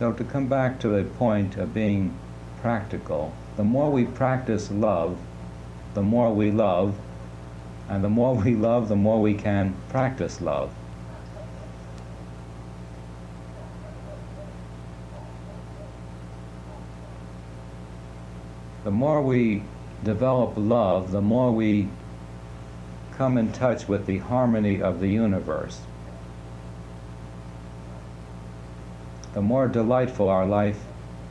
So to come back to the point of being practical, the more we practice love, the more we love, and the more we love, the more we can practice love. The more we develop love, the more we come in touch with the harmony of the universe. The more delightful our life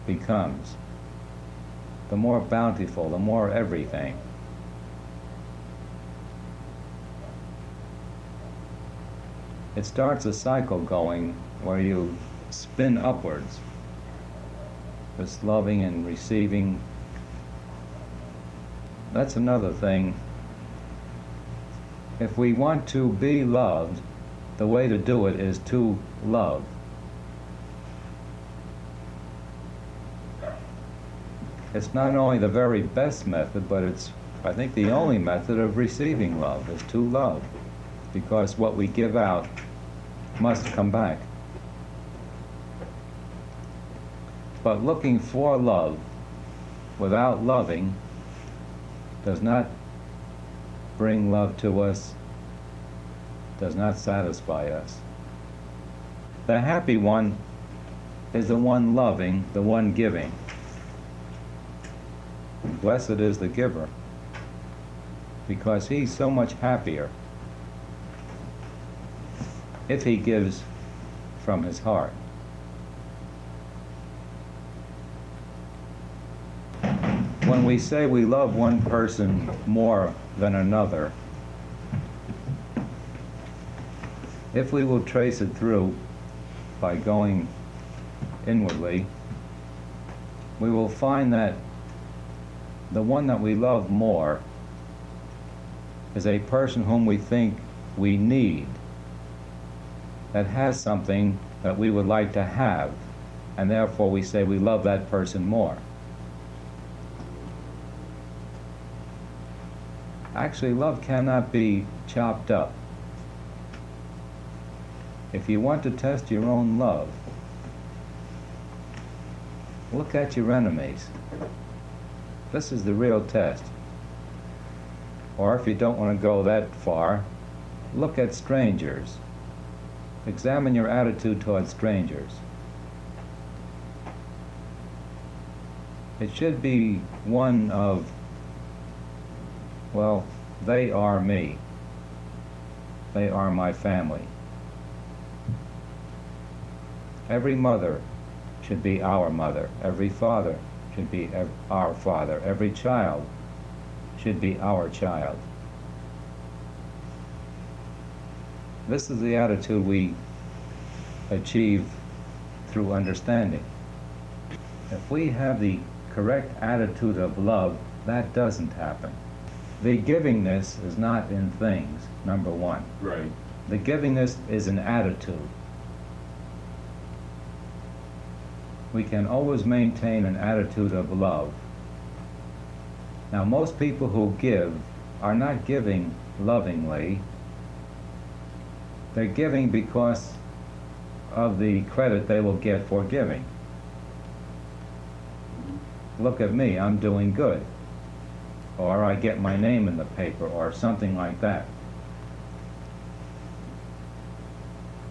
becomes, the more bountiful, the more everything. It starts a cycle going where you spin upwards, this loving and receiving that's another thing. If we want to be loved, the way to do it is to love. It's not only the very best method, but it's, I think, the only method of receiving love is to love. Because what we give out must come back. But looking for love without loving does not bring love to us, does not satisfy us. The happy one is the one loving, the one giving. Blessed is the giver, because he's so much happier if he gives from his heart. when we say we love one person more than another, if we will trace it through by going inwardly, we will find that the one that we love more is a person whom we think we need, that has something that we would like to have, and therefore we say we love that person more. Actually, love cannot be chopped up. If you want to test your own love, look at your enemies. This is the real test. Or if you don't want to go that far, look at strangers. Examine your attitude towards strangers. It should be one of well, they are me. They are my family. Every mother should be our mother. Every father should be our father. Every child should be our child. This is the attitude we achieve through understanding. If we have the correct attitude of love, that doesn't happen the givingness is not in things, number one. Right. The givingness is an attitude. We can always maintain an attitude of love. Now, most people who give are not giving lovingly. They're giving because of the credit they will get for giving. Look at me, I'm doing good or I get my name in the paper, or something like that.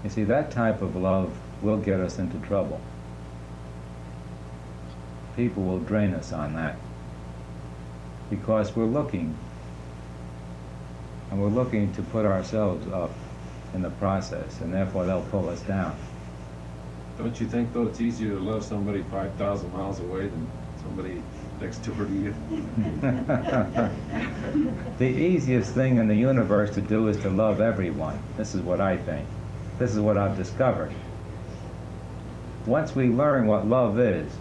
You see, that type of love will get us into trouble. People will drain us on that because we're looking and we're looking to put ourselves up in the process and therefore they'll pull us down. Don't you think though it's easier to love somebody 5,000 miles away than somebody next door to you. the easiest thing in the universe to do is to love everyone. This is what I think. This is what I've discovered. Once we learn what love is,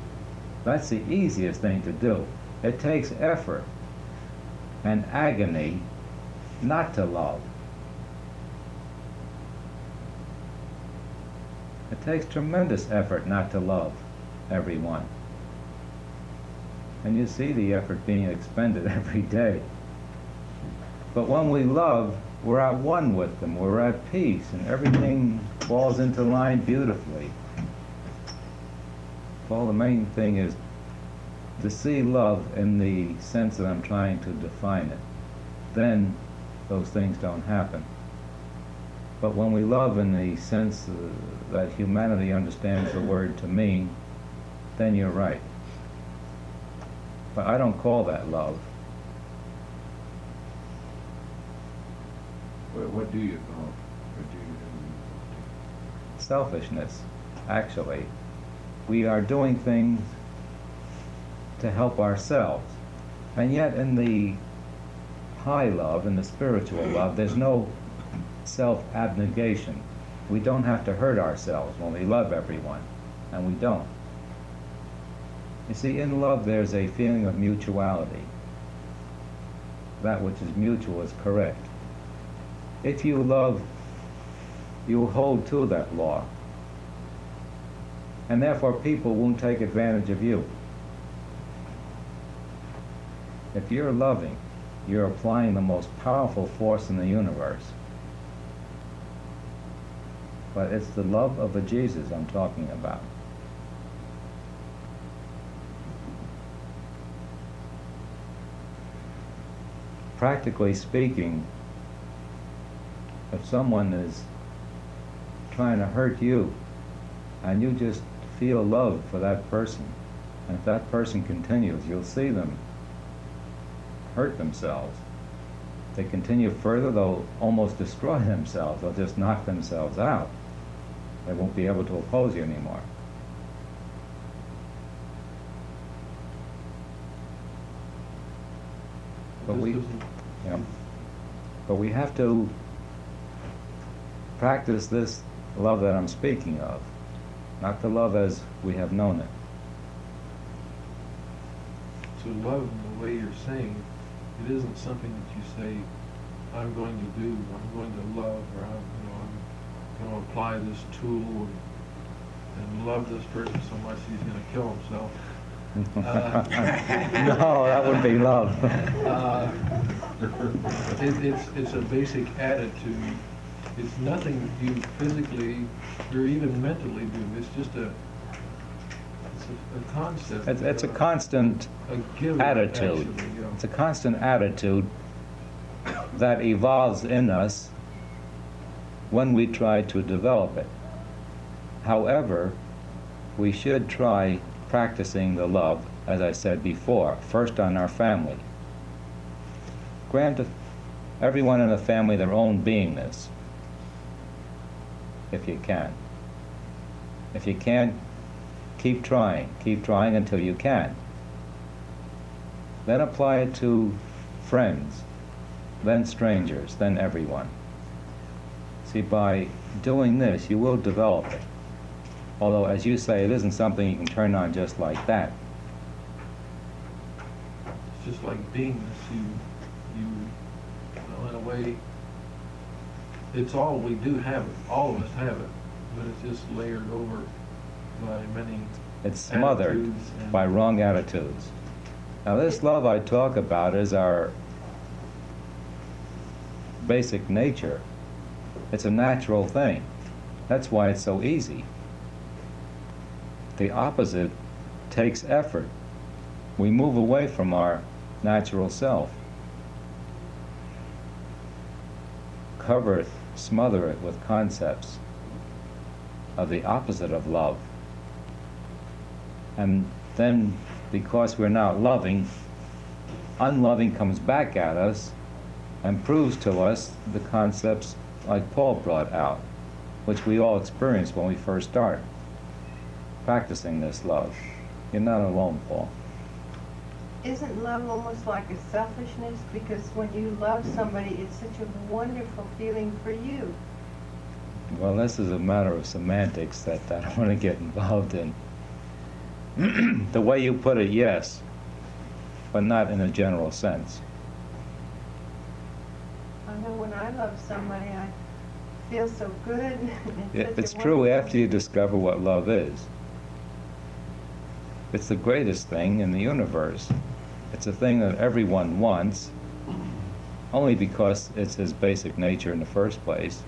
that's the easiest thing to do. It takes effort and agony not to love. It takes tremendous effort not to love everyone. And you see the effort being expended every day. But when we love, we're at one with them. We're at peace, and everything falls into line beautifully. Well, the main thing is to see love in the sense that I'm trying to define it. Then those things don't happen. But when we love in the sense uh, that humanity understands the word to mean, then you're right. But I don't call that love. What, what do you call, what do you? selfishness, actually. We are doing things to help ourselves. And yet, in the high love, in the spiritual love, there's no self abnegation. We don't have to hurt ourselves when we love everyone, and we don't. You see, in love, there's a feeling of mutuality. That which is mutual is correct. If you love you hold to that law. And therefore, people won't take advantage of you. If you're loving, you're applying the most powerful force in the universe. But it's the love of a Jesus I'm talking about. Practically speaking, if someone is trying to hurt you, and you just feel love for that person. And if that person continues, you'll see them hurt themselves. If they continue further, they'll almost destroy themselves. They'll just knock themselves out. They won't be able to oppose you anymore. But we, you know, but we have to practice this love that I'm speaking of, not the love as we have known it. To love in the way you're saying, it isn't something that you say, I'm going to do, I'm going to love, or I'm, you know, I'm going to apply this tool and, and love this person so much he's going to kill himself. Uh, no, that would be love. Uh, It, it's, it's a basic attitude. It's nothing that you physically or even mentally do. It's just a, it's a, a concept. It's, it's a uh, constant a attitude. actually, you know. It's a constant attitude that evolves in us when we try to develop it. However, we should try practicing the love, as I said before, first on our family. Grant everyone in the family their own beingness, if you can. If you can't, keep trying. Keep trying until you can. Then apply it to friends, then strangers, then everyone. See, by doing this, you will develop it. Although, as you say, it isn't something you can turn on just like that. It's just like beingness. You, you, well, in a way, it's all we do have it. All of us have it, but it's just layered over by many. It's smothered Attitudes and- by wrong attitudes. Now, this love I talk about is our basic nature. It's a natural thing. That's why it's so easy. The opposite takes effort. We move away from our natural self. Cover it, smother it with concepts of the opposite of love. And then, because we're not loving, unloving comes back at us and proves to us the concepts like Paul brought out, which we all experience when we first start practicing this love. You're not alone, Paul. Isn't love almost like a selfishness? Because when you love somebody, it's such a wonderful feeling for you. Well, this is a matter of semantics that I don't want to get involved in. the way you put it, yes, but not in a general sense. I know when I love somebody, I feel so good. It- such a It's true after you discover what love is. It's the greatest thing in the universe. It's a thing that everyone wants, only because it's his basic nature in the first place.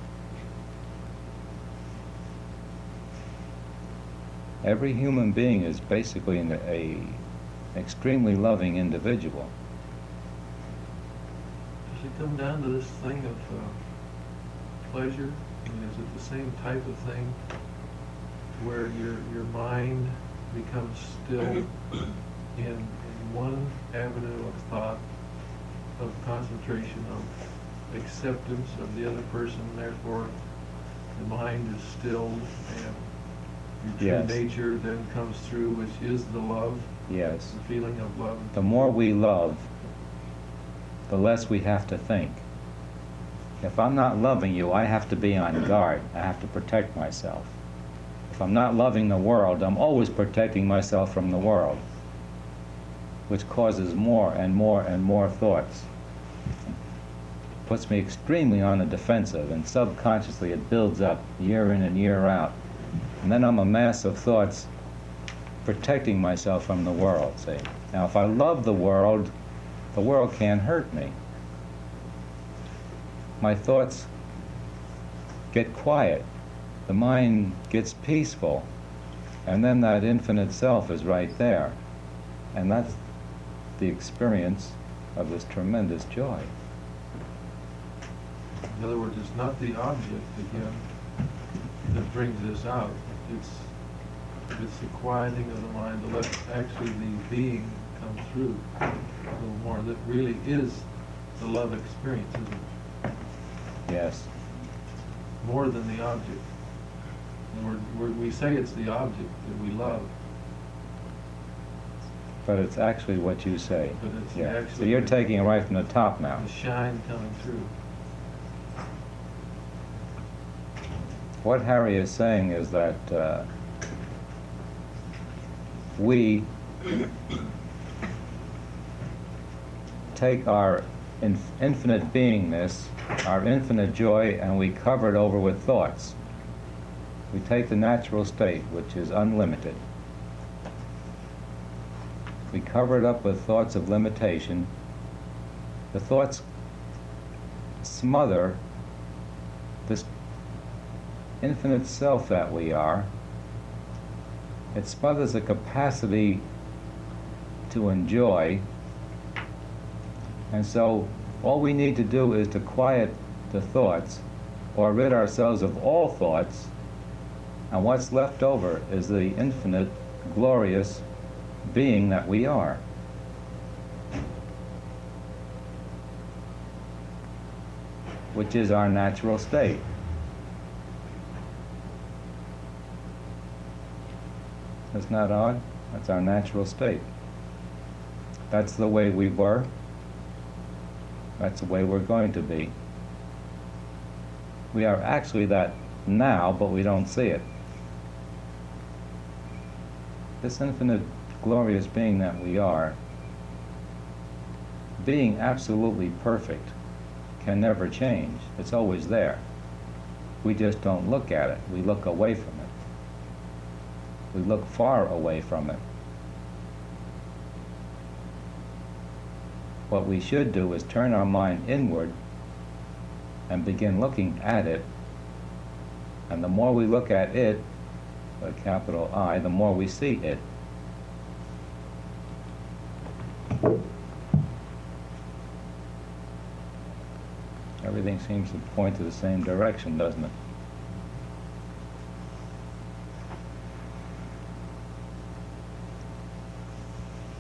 Every human being is basically an a extremely loving individual. Does it come down to this thing of uh, pleasure? I mean, is it the same type of thing where your, your mind becomes still in, in one avenue of thought, of concentration, of acceptance of the other person, therefore the mind is stilled and your Yes. true nature then comes through, which is the love, Yes. the feeling of love. The more we love, the less we have to think. If I'm not loving you, I have to be on guard. I have to protect myself. If I'm not loving the world, I'm always protecting myself from the world, which causes more and more and more thoughts. It Puts me extremely on the defensive, and subconsciously it builds up year in and year out. And then I'm a mass of thoughts protecting myself from the world, see. Now, if I love the world, the world can't hurt me. My thoughts get quiet, the mind gets peaceful, and then that infinite self is right there. And that's the experience of this tremendous joy. In other words, it's not the object again that brings this out. It's, it's the quieting of the mind to let actually the being come through a little more. That really is the love experience, isn't it? Yes. More than the object. We're, we're, we say it's the object that we love, But it's actually what you say. but it's Yeah. So you're taking it right from the top now. the shine coming through. What Harry is saying is that uh, we take our inf- infinite beingness, our infinite joy, and we cover it over with thoughts. We take the natural state, which is unlimited. We cover it up with thoughts of limitation. The thoughts smother this infinite self that we are, it smothers the capacity to enjoy. And so all we need to do is to quiet the thoughts or rid ourselves of all thoughts. And what's left over is the infinite, glorious being that we are. Which is our natural state. That's not odd? That's our natural state. That's the way we were. That's the way we're going to be. We are actually that now, but we don't see it. This infinite, glorious being that we are, being absolutely perfect, can never change. It's always there. We just don't look at it. We look away from it. We look far away from it. What we should do is turn our mind inward and begin looking at it. And the more we look at it, with capital I, the more we see it. Everything seems to point to the same direction, doesn't it?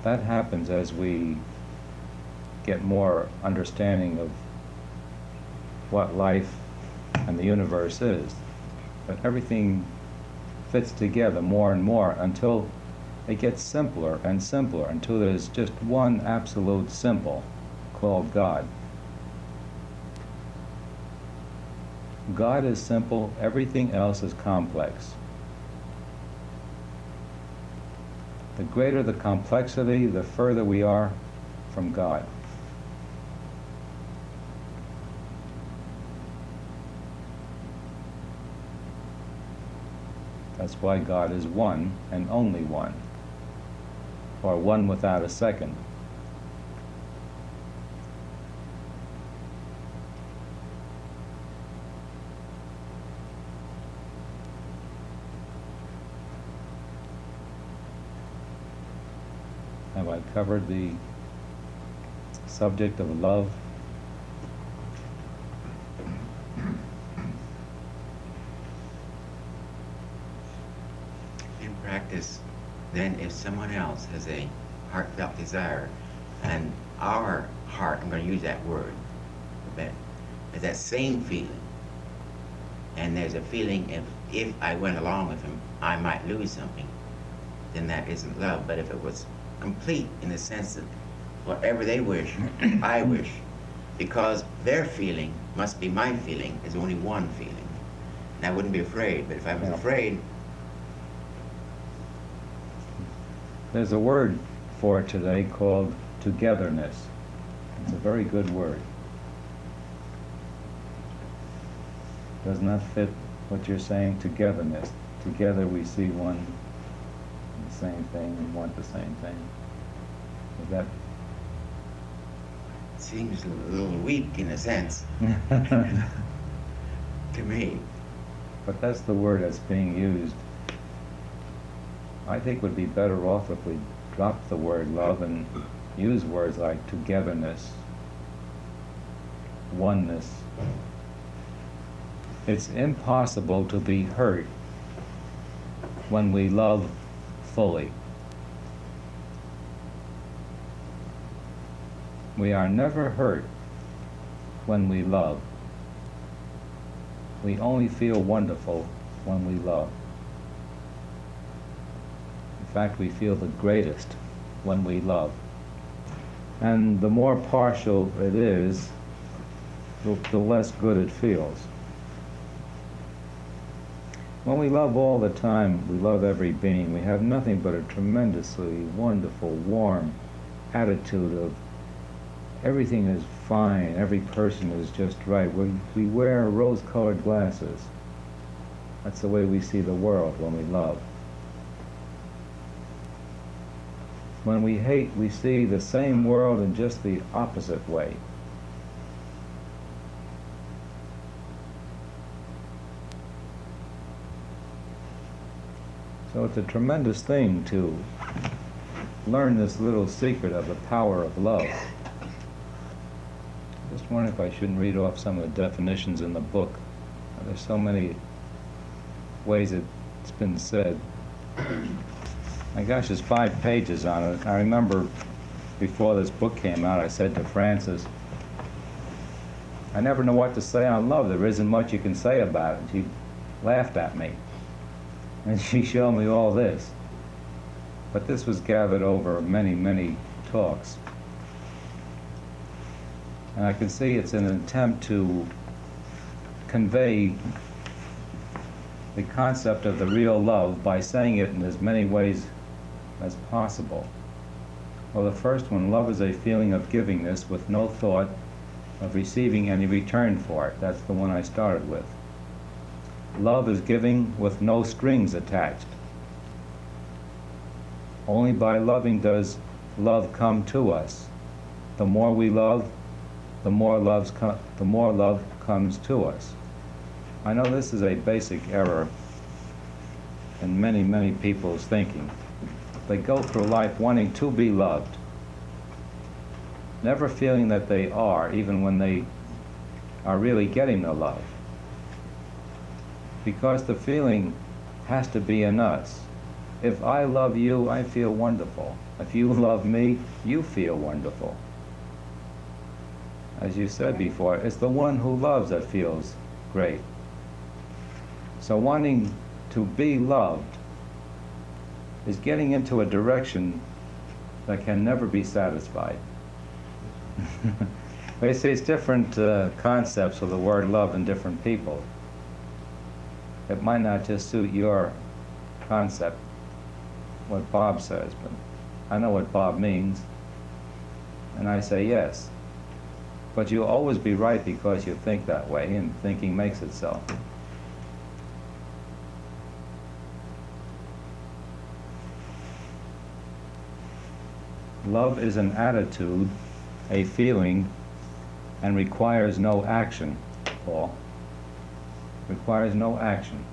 That happens as we get more understanding of what life and the universe is. But everything fits together more and more until it gets simpler and simpler until there's just one absolute simple called God. God is simple, everything else is complex. The greater the complexity, the further we are from God. That's why God is one and only one, or one without a second. Have I covered the subject of love? In practice, then if someone else has a heartfelt desire, and our heart, I'm going to use that word, but that same feeling, and there's a feeling if if I went along with him, I might lose something, then that isn't love. But if it was complete in the sense that whatever they wish, I wish, because their feeling must be my feeling, is only one feeling. And I wouldn't be afraid, but if I was Yeah. afraid, There's a word for it today called togetherness. It's a very good word. Does not fit what you're saying, togetherness. Together we see one same thing and want the same thing. Is that seems a little weak in a sense to me. But that's the word that's being used. I think would be better off if we dropped the word love and use words like togetherness, oneness. It's impossible to be hurt when we love fully. We are never hurt when we love. We only feel wonderful when we love. In fact, we feel the greatest when we love. And the more partial it is, the, the less good it feels. When we love all the time, we love every being, we have nothing but a tremendously wonderful, warm attitude of everything is fine, every person is just right. We, we wear rose colored glasses. That's the way we see the world when we love. When we hate, we see the same world in just the opposite way. So it's a tremendous thing to learn this little secret of the power of love. Just wondering if I shouldn't read off some of the definitions in the book. There's so many ways it's been said. My gosh, there's five pages on it. I remember before this book came out, I said to Frances, I never know what to say on love. There isn't much you can say about it. She laughed at me. And she showed me all this. But this was gathered over many, many talks. And I can see it's an attempt to convey the concept of the real love by saying it in as many ways as possible. Well, the first one, love is a feeling of givingness with no thought of receiving any return for it. That's the one I started with. Love is giving with no strings attached. Only by loving does love come to us. The more we love, the more love's co- the more love comes to us. I know this is a basic error in many, many people's thinking. They go through life wanting to be loved, never feeling that they are, even when they are really getting the love. Because the feeling has to be in us. If I love you, I feel wonderful. If you love me, you feel wonderful. As you said before, it's the one who loves that feels great. So wanting to be loved is getting into a direction that can never be satisfied. But you see, it's different uh, concepts of the word love in different people. It might not just suit your concept, what Bob says, but I know what Bob means. And I say yes. But you'll always be right because you think that way, and thinking makes it so. Love is an attitude, a feeling, and requires no action, Paul. Requires no action.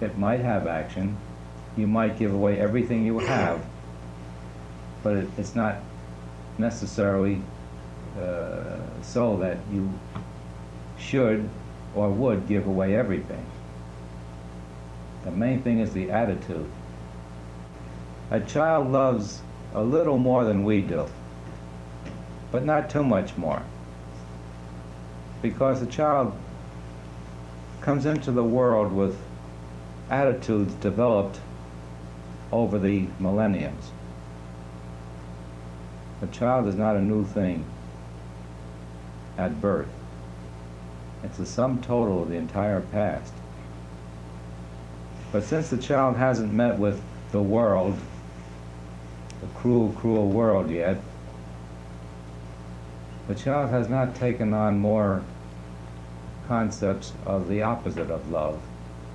It might have action, you might give away everything you have, but it, it's not necessarily uh, so that you should or would give away everything. The main thing is the attitude. A child loves a little more than we do, but not too much more. Because the child comes into the world with attitudes developed over the millenniums. A child is not a new thing at birth. It's the sum total of the entire past. But since the child hasn't met with the world, the cruel, cruel world yet, the child has not taken on more concepts of the opposite of love.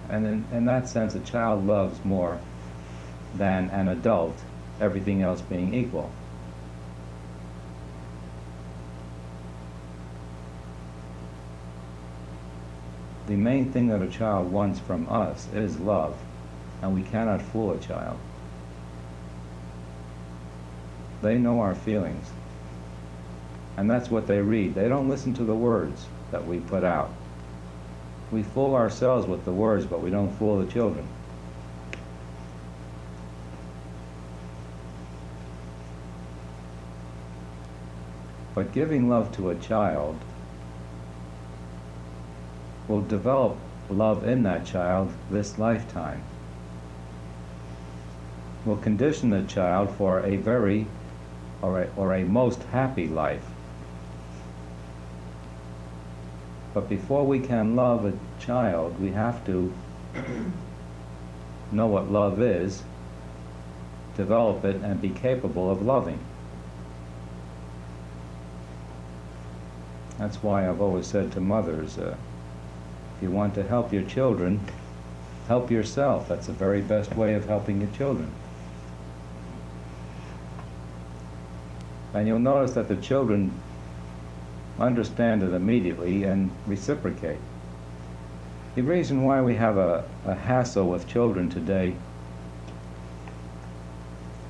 And in, in that sense, a child loves more than an adult, everything else being equal. The main thing that a child wants from us is love, and we cannot fool a child. They know our feelings, and that's what they read. They don't listen to the words that we put out. We fool ourselves with the words, but we don't fool the children. But giving love to a child will develop love in that child this lifetime. Will condition the child for a very or a, or a most happy life. But before we can love a child, we have to know what love is, develop it, and be capable of loving. That's why I've always said to mothers, uh, if you want to help your children, help yourself. That's the very best way of helping your children. And you'll notice that the children understand it immediately and reciprocate. The reason why we have a, a hassle with children today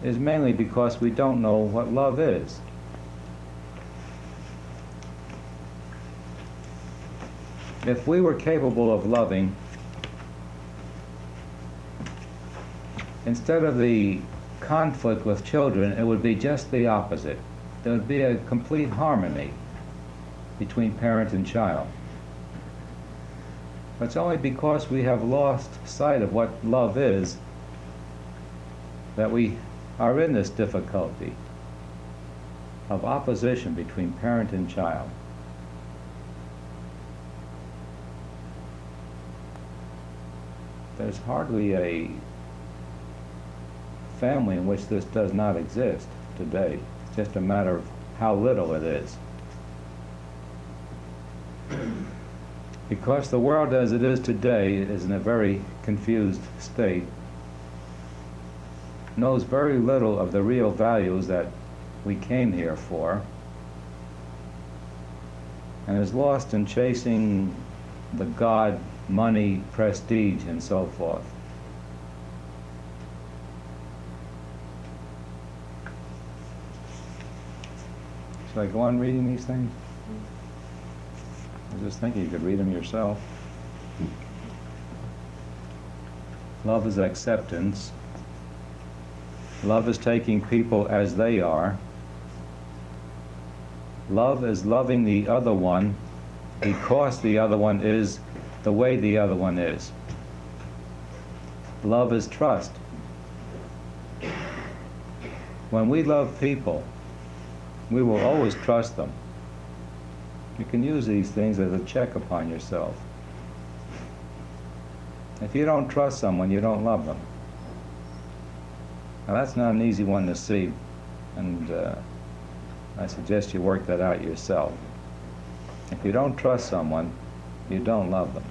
is mainly because we don't know what love is. If we were capable of loving, instead of the conflict with children, it would be just the opposite. There would be a complete harmony between parent and child. But it's only because we have lost sight of what love is that we are in this difficulty of opposition between parent and child. There's hardly a family in which this does not exist today. It's just a matter of how little it is. Because the world as it is today is in a very confused state, knows very little of the real values that we came here for, and is lost in chasing the God, money, prestige, and so forth. Should I go on reading these things? I was just thinking you could read them yourself. Love is acceptance. Love is taking people as they are. Love is loving the other one because the other one is the way the other one is. Love is trust. When we love people, we will always trust them. You can use these things as a check upon yourself. If you don't trust someone, you don't love them. Now that's not an easy one to see, and uh, I suggest you work that out yourself. If you don't trust someone, you don't love them.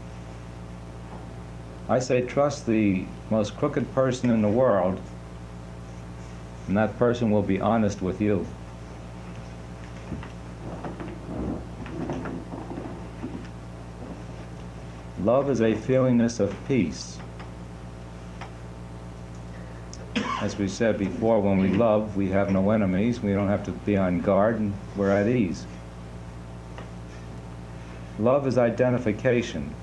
I say trust the most crooked person in the world, and that person will be honest with you. Love is a feelingness of peace. As we said before, when we love, we have no enemies. We don't have to be on guard, and we're at ease. Love is identification.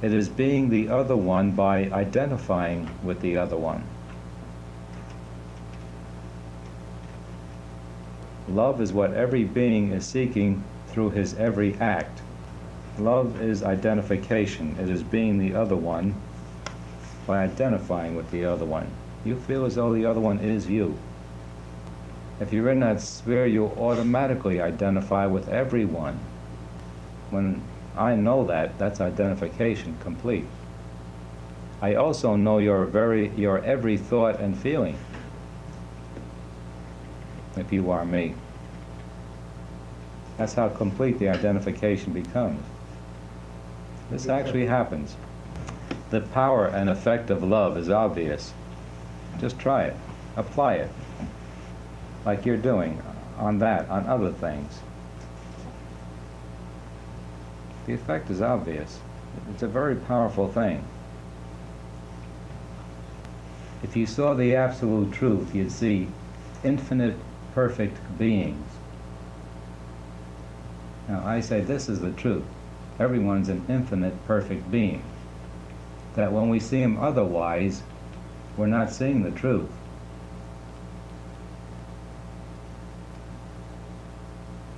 It is being the other one by identifying with the other one. Love is what every being is seeking through his every act. Love is identification. It is being the other one by identifying with the other one. You feel as though the other one is you. If you're in that sphere, you'll automatically identify with everyone. When I know that, that's identification complete. I also know your very your every thought and feeling. If you are me. That's how complete the identification becomes. This actually happens. The power and effect of love is obvious. Just try it. Apply it. Like you're doing on that, on other things. The effect is obvious. It's a very powerful thing. If you saw the absolute truth, you'd see infinite, perfect beings. Now, I say this is the truth. Everyone's an infinite, perfect being. That when we see him otherwise, we're not seeing the truth.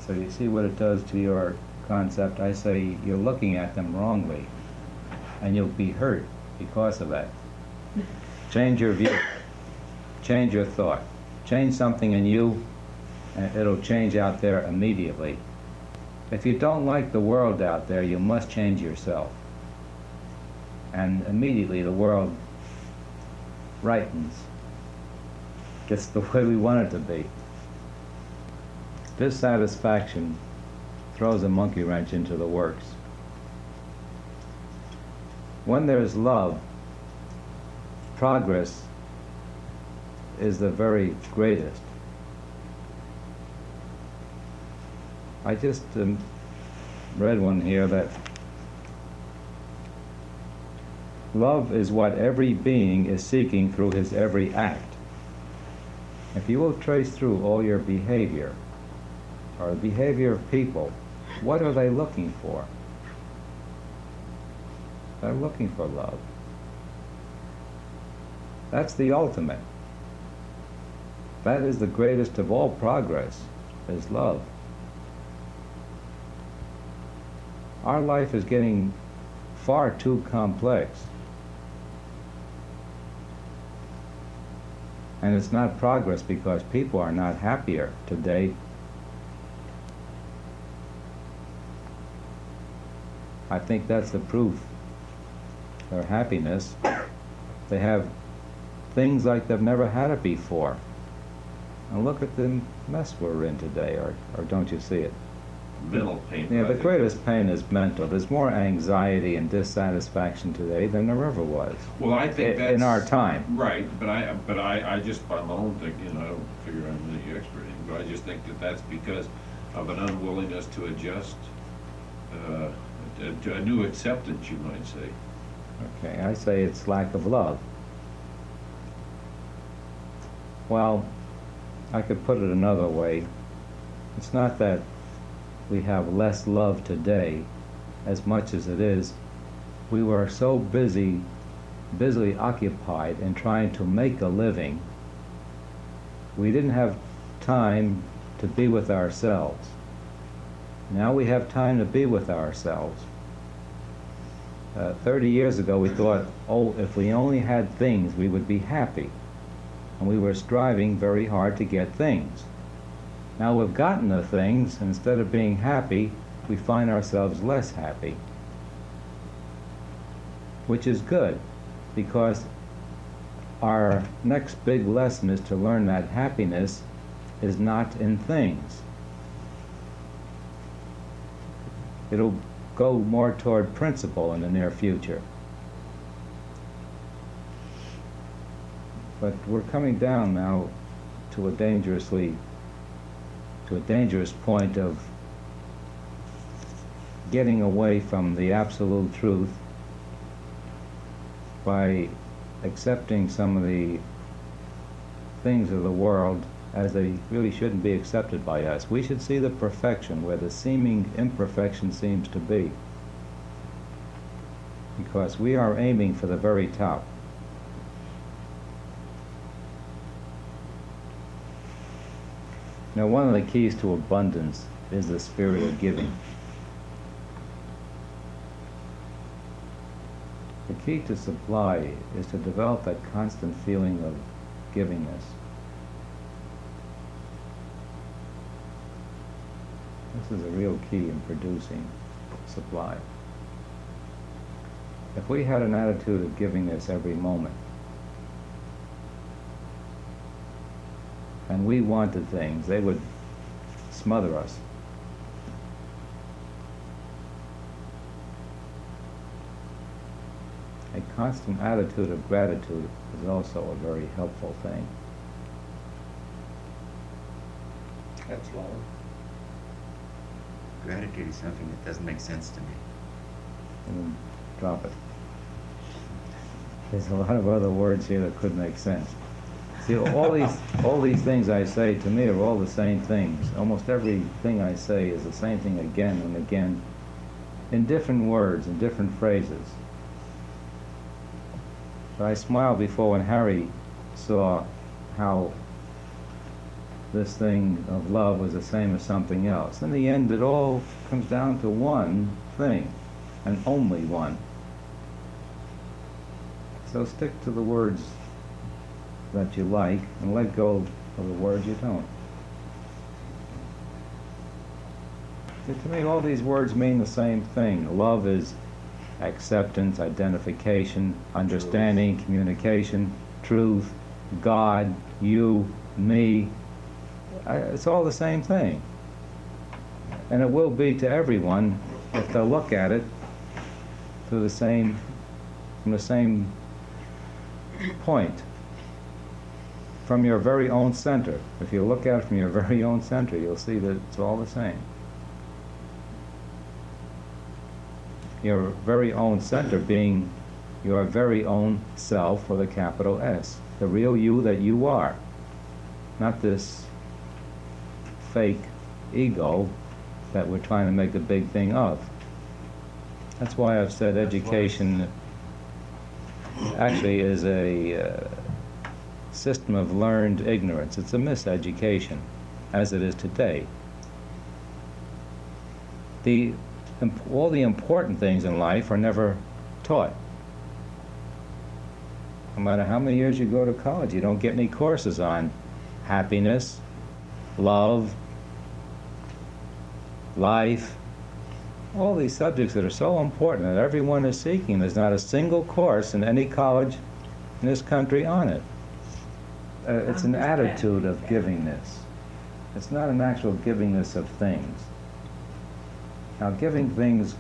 So you see what it does to your concept? I say you're looking at them wrongly, and you'll be hurt because of that. Change your view. Change your thought. Change something in you, and it'll change out there immediately. If you don't like the world out there, you must change yourself. And immediately the world rightens. Gets the way we want it to be. Dissatisfaction throws a monkey wrench into the works. When there's love, progress is the very greatest. I just um, read one here that love is what every being is seeking through his every act. If you will trace through all your behavior, or the behavior of people, what are they looking for? They're looking for love. That's the ultimate. That is the greatest of all progress, is love. Our life is getting far too complex. And it's not progress because people are not happier today. I think that's the proof. Their happiness. They have things like they've never had it before. And look at the mess we're in today, or, or don't you see it? Mental pain. Yeah, the greatest pain is mental. There's more anxiety and dissatisfaction today than there ever was. Well, I think in our time. Right, but I, but I, I just, by my own thinking, I don't figure I'm any expert in, but I just think that that's because of an unwillingness to adjust, uh, to- to a new acceptance, you might say. Okay, I say it's lack of love. Well, I could put it another way. It's not that we have less love today as much as it is we were so busy, busily occupied in trying to make a living, we didn't have time to be with ourselves. Now we have time to be with ourselves. Uh, 30 years ago, we thought, oh, if we only had things, we would be happy. And we were striving very hard to get things. Now we've gotten the things, instead of being happy, we find ourselves less happy. Which is good, because our next big lesson is to learn that happiness is not in things. It'll go more toward principle in the near future. But we're coming down now to a dangerously, to a dangerous point of getting away from the absolute truth by accepting some of the things of the world as they really shouldn't be accepted by us. We should see the perfection where the seeming imperfection seems to be. Because we are aiming for the very top. Now, one of the keys to abundance is the spirit of giving. The key to supply is to develop that constant feeling of givingness. This is a real key in producing supply. If we had an attitude of givingness every moment, and we wanted things, they would smother us. A constant attitude of gratitude is also a very helpful thing. That's love. Gratitude is something that doesn't make sense to me. And drop it. There's a lot of other words here that could make sense. See, all these, all these things I say, to me, are all the same things. Almost everything I say is the same thing again and again, in different words, in different phrases. But I smiled before when Harry saw how this thing of love was the same as something else. In the end, it all comes down to one thing, and only one. So stick to the words that you like and let go of the words you don't. See, to me, all these words mean the same thing. Love is acceptance, identification, understanding, communication, truth, God, you, me. It's all the same thing. And it will be to everyone if they'll look at it through the same, from the same point, from your very own center. If you look at it from your very own center, you'll see that it's all the same. Your very own center being your very own self with a capital S, the real you that you are, not this fake ego that we're trying to make a big thing of. That's why I've said education actually is a uh, system of learned ignorance. It's a miseducation, as it is today. The, all the important things in life are never taught. No matter how many years you go to college, you don't get any courses on happiness, love, life, all these subjects that are so important that everyone is seeking. There's not a single course in any college in this country on it. Uh, it's an attitude of givingness. It's not an actual givingness of things. Now, giving things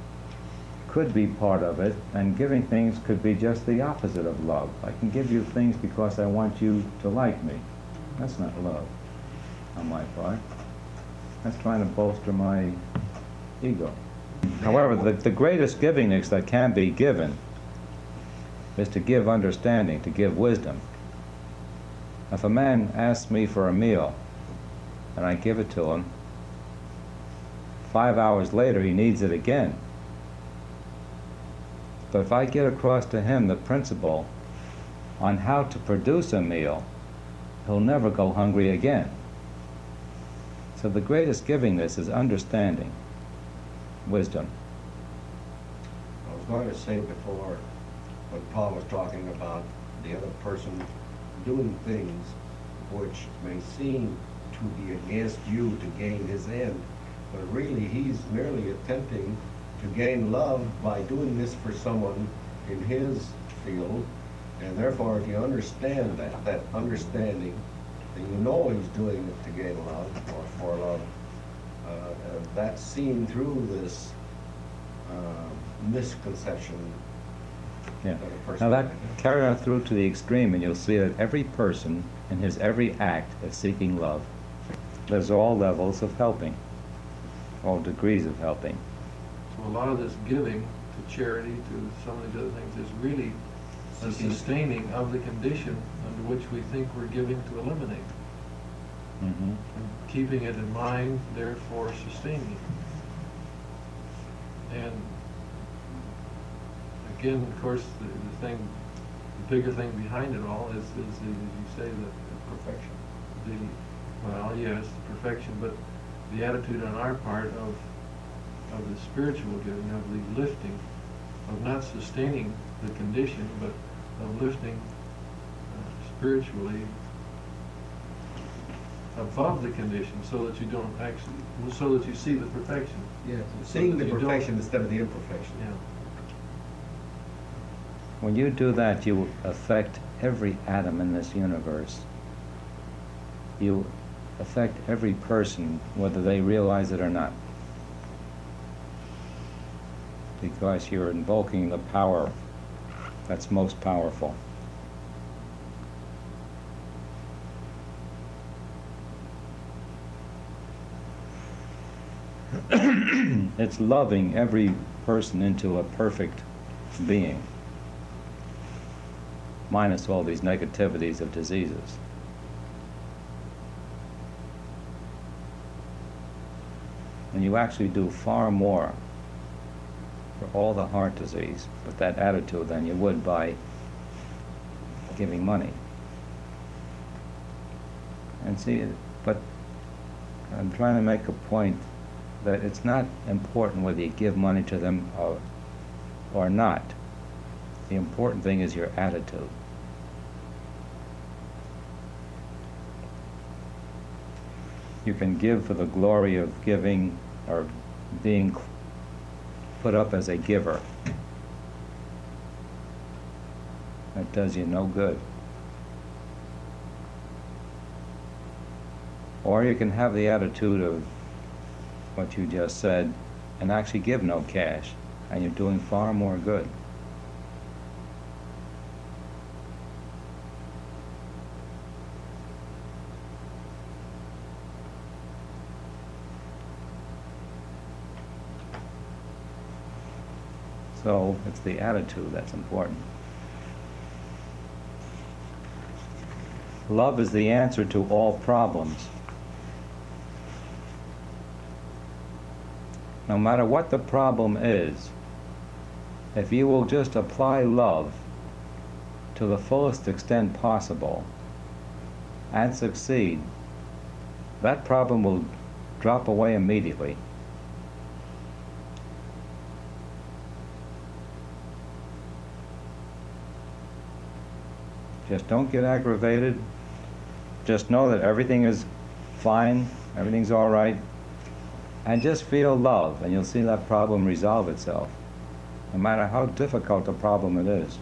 could be part of it, and giving things could be just the opposite of love. I can give you things because I want you to like me. That's not love on my part. That's trying to bolster my ego. However, the, the greatest givingness that can be given is to give understanding, to give wisdom. If a man asks me for a meal and I give it to him, five hours later he needs it again. But if I get across to him the principle on how to produce a meal, he'll never go hungry again. So the greatest givingness is understanding, wisdom. I was going to say before, when Paul was talking about the other person doing things which may seem to be against you to gain his end, but really he's merely attempting to gain love by doing this for someone in his field. And therefore, if you understand that, that understanding, then you know he's doing it to gain love or for love. Uh, uh, that's seen through this uh, misconception Yeah. that a person Now that, carry on through to the extreme and you'll see that every person in his every act is seeking love. There's all levels of helping, all degrees of helping. So a lot of this giving to charity, to some of these other things, is really the sustaining of the condition under which we think we're giving to eliminate. Mm-hmm. and keeping it in mind, therefore sustaining it. And again, of course, the, the thing, the bigger thing behind it all is, is the, as you say, the Perfection. the, well, yes, the perfection, but the attitude on our part of, of the spiritual giving, of the lifting, of not sustaining the condition, but of lifting uh, spiritually above the condition, so that you don't actually, so that you see the perfection. So Seeing the perfection instead of the imperfection. Yeah. When you do that, you affect every atom in this universe. You affect every person, whether they realize it or not. Because you're invoking the power that's most powerful. it's loving every person into a perfect being minus all these negativities of diseases. And you actually do far more for all the heart disease with that attitude than you would by giving money. And see, but I'm trying to make a point that it's not important whether you give money to them or, or not. The important thing is your attitude. You can give for the glory of giving or being put up as a giver. That does you no good. Or you can have the attitude of what you just said and actually give no cash, and you're doing far more good. So it's the attitude that's important. Love is the answer to all problems. No matter what the problem is, if you will just apply love to the fullest extent possible and succeed, that problem will drop away immediately. Just don't get aggravated. Just know that everything is fine, everything's all right, and just feel love, and you'll see that problem resolve itself, no matter how difficult the problem it is.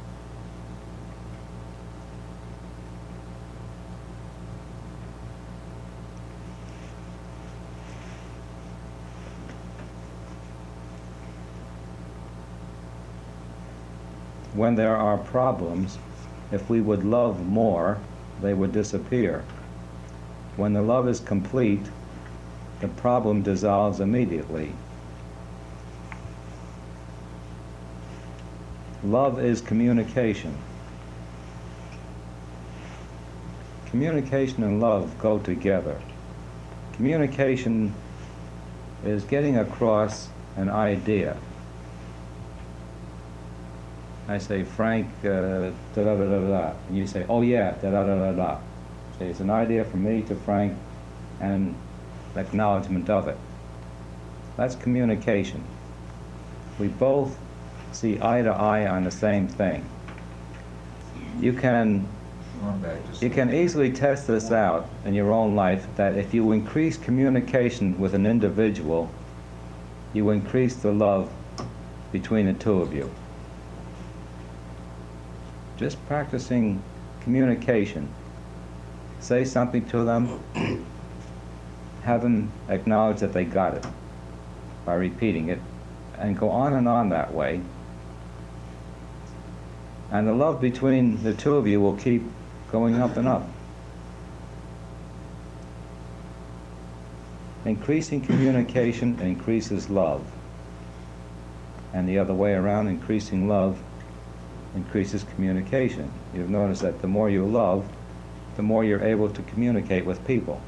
When there are problems, if we would love more, they would disappear. When the love is complete, the problem dissolves immediately. Love is communication. Communication and love go together. Communication is getting across an idea. I say, Frank, uh, da da da da da, and you say, oh yeah, da da da da da. Say, it's an idea from me to Frank, and acknowledgement of it. That's communication. We both see eye to eye on the same thing. You can you can easily test this out in your own life that if you increase communication with an individual, you increase the love between the two of you. Just practicing communication. Say something to them, have them acknowledge that they got it by repeating it, and go on and on that way. And the love between the two of you will keep going up and up. Increasing communication increases love. And the other way around, increasing love increases communication. You've noticed that the more you love, the more you're able to communicate with people.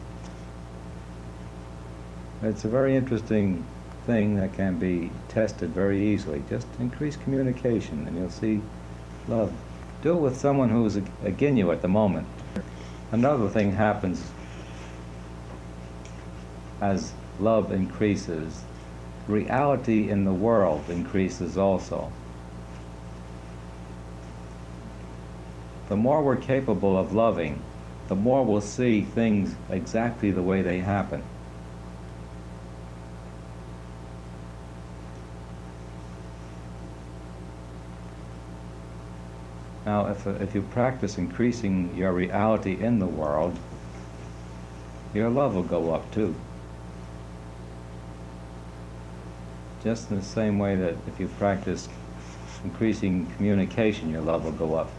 It's a very interesting thing that can be tested very easily. Just increase communication and you'll see love. Do it with someone who's against you at the moment. Another thing happens as love increases, reality in the world increases also. The more we're capable of loving, the more we'll see things exactly the way they happen. Now, if, if you practice increasing your reality in the world, your love will go up too. Just in the same way that if you practice increasing communication, your love will go up.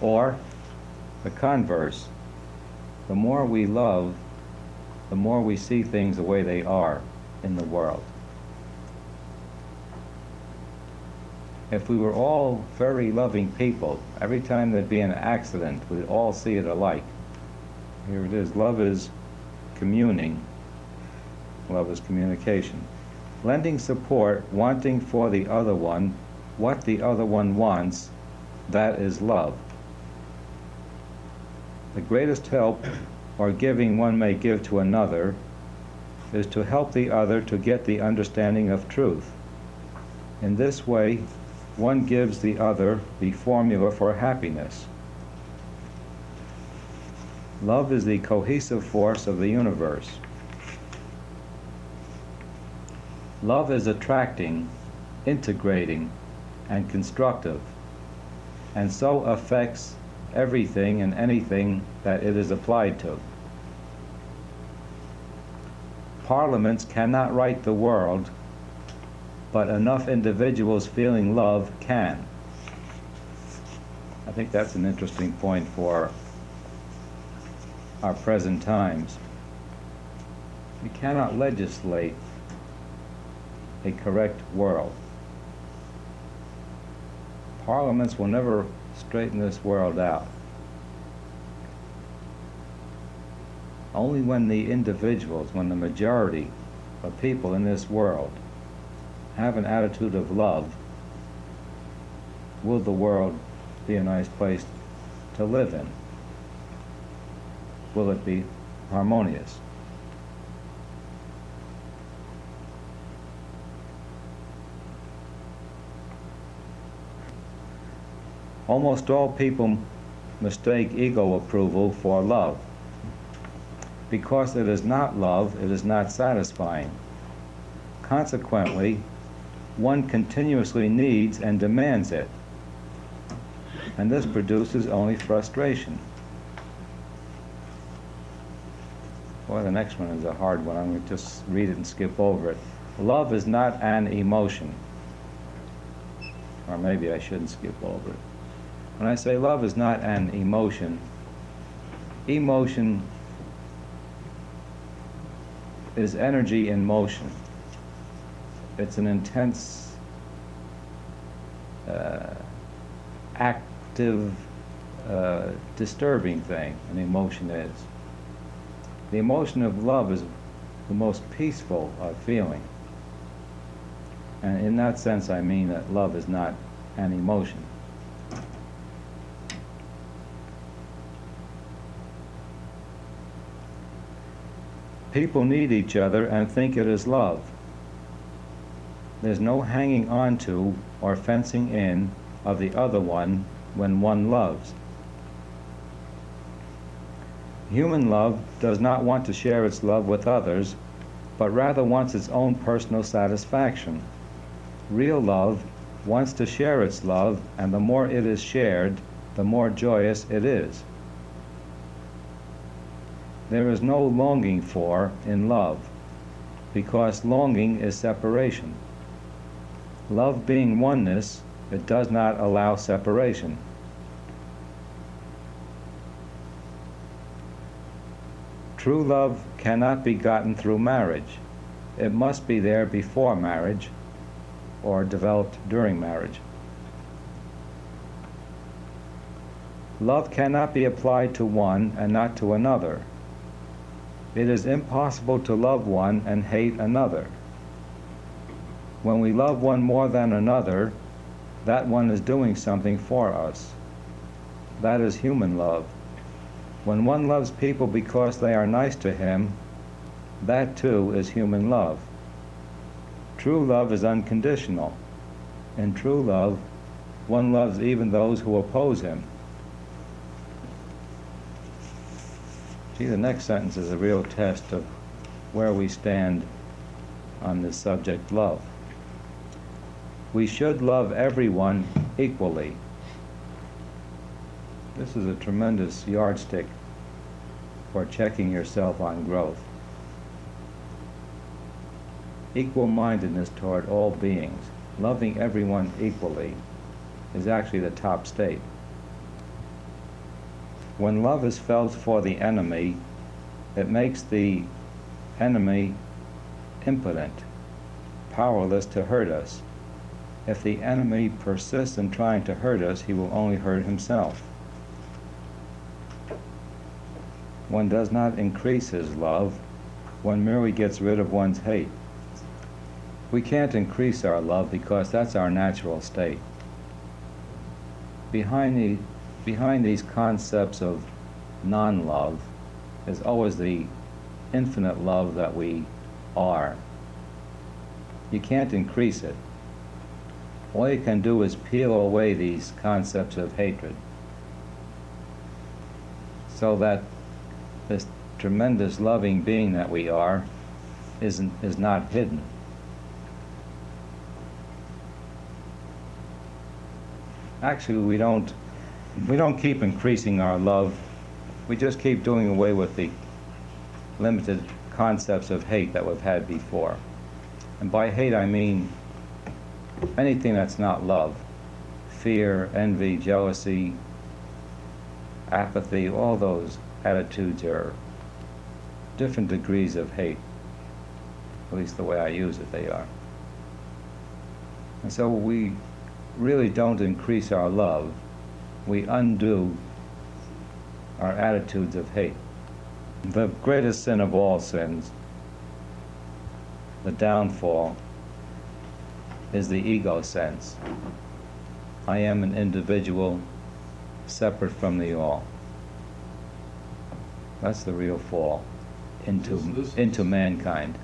Or the converse, the more we love, the more we see things the way they are in the world. If we were all very loving people, every time there'd be an accident, we'd all see it alike. Here it is. Love is communing. Love is communication. Lending support, wanting for the other one what the other one wants, that is love. The greatest help or giving one may give to another is to help the other to get the understanding of truth. In this way, one gives the other the formula for happiness. Love is the cohesive force of the universe. Love is attracting, integrating, and constructive, and so affects everything and anything that it is applied to. Parliaments cannot right the world, but enough individuals feeling love can. I think that's an interesting point for our present times. We cannot legislate a correct world. Parliaments will never straighten this world out. Only when the individuals, when the majority of people in this world have an attitude of love, will the world be a nice place to live in? Will it be harmonious? Almost all people mistake ego approval for love. Because it is not love, it is not satisfying. Consequently, one continuously needs and demands it. And this produces only frustration. Boy, the next one is a hard one. I'm going to just read it and skip over it. Love is not an emotion. Or maybe I shouldn't skip over it. When I say love is not an emotion, emotion is energy in motion. It's an intense, uh, active, uh, disturbing thing, an emotion is. The emotion of love is the most peaceful of feeling. And in that sense, I mean that love is not an emotion. People need each other and think it is love. There's no hanging on to or fencing in of the other one when one loves. Human love does not want to share its love with others, but rather wants its own personal satisfaction. Real love wants to share its love, and the more it is shared, the more joyous it is. There is no longing for in love, because longing is separation. Love being oneness, it does not allow separation. True love cannot be gotten through marriage. It must be there before marriage or developed during marriage. Love cannot be applied to one and not to another. It is impossible to love one and hate another. When we love one more than another, that one is doing something for us. That is human love. When one loves people because they are nice to him, that too is human love. True love is unconditional. In true love, one loves even those who oppose him. See, the next sentence is a real test of where we stand on this subject, love. We should love everyone equally. This is a tremendous yardstick for checking yourself on growth. Equal mindedness toward all beings, loving everyone equally, is actually the top state. When love is felt for the enemy, it makes the enemy impotent, powerless to hurt us. If the enemy persists in trying to hurt us, he will only hurt himself. One does not increase his love, one merely gets rid of one's hate. We can't increase our love because that's our natural state. Behind, the, behind these concepts of non love is always the infinite love that we are. You can't increase it. All you can do is peel away these concepts of hatred so that this tremendous loving being that we are isn't, is not hidden. Actually, we don't, we don't keep increasing our love. We just keep doing away with the limited concepts of hate that we've had before. And by hate, I mean anything that's not love. Fear, envy, jealousy, apathy, all those attitudes are different degrees of hate. At least the way I use it, they are. And so we really don't increase our love, we undo our attitudes of hate. The greatest sin of all sins, the downfall, is the ego sense. I am an individual separate from the all. That's the real fall into, into mankind.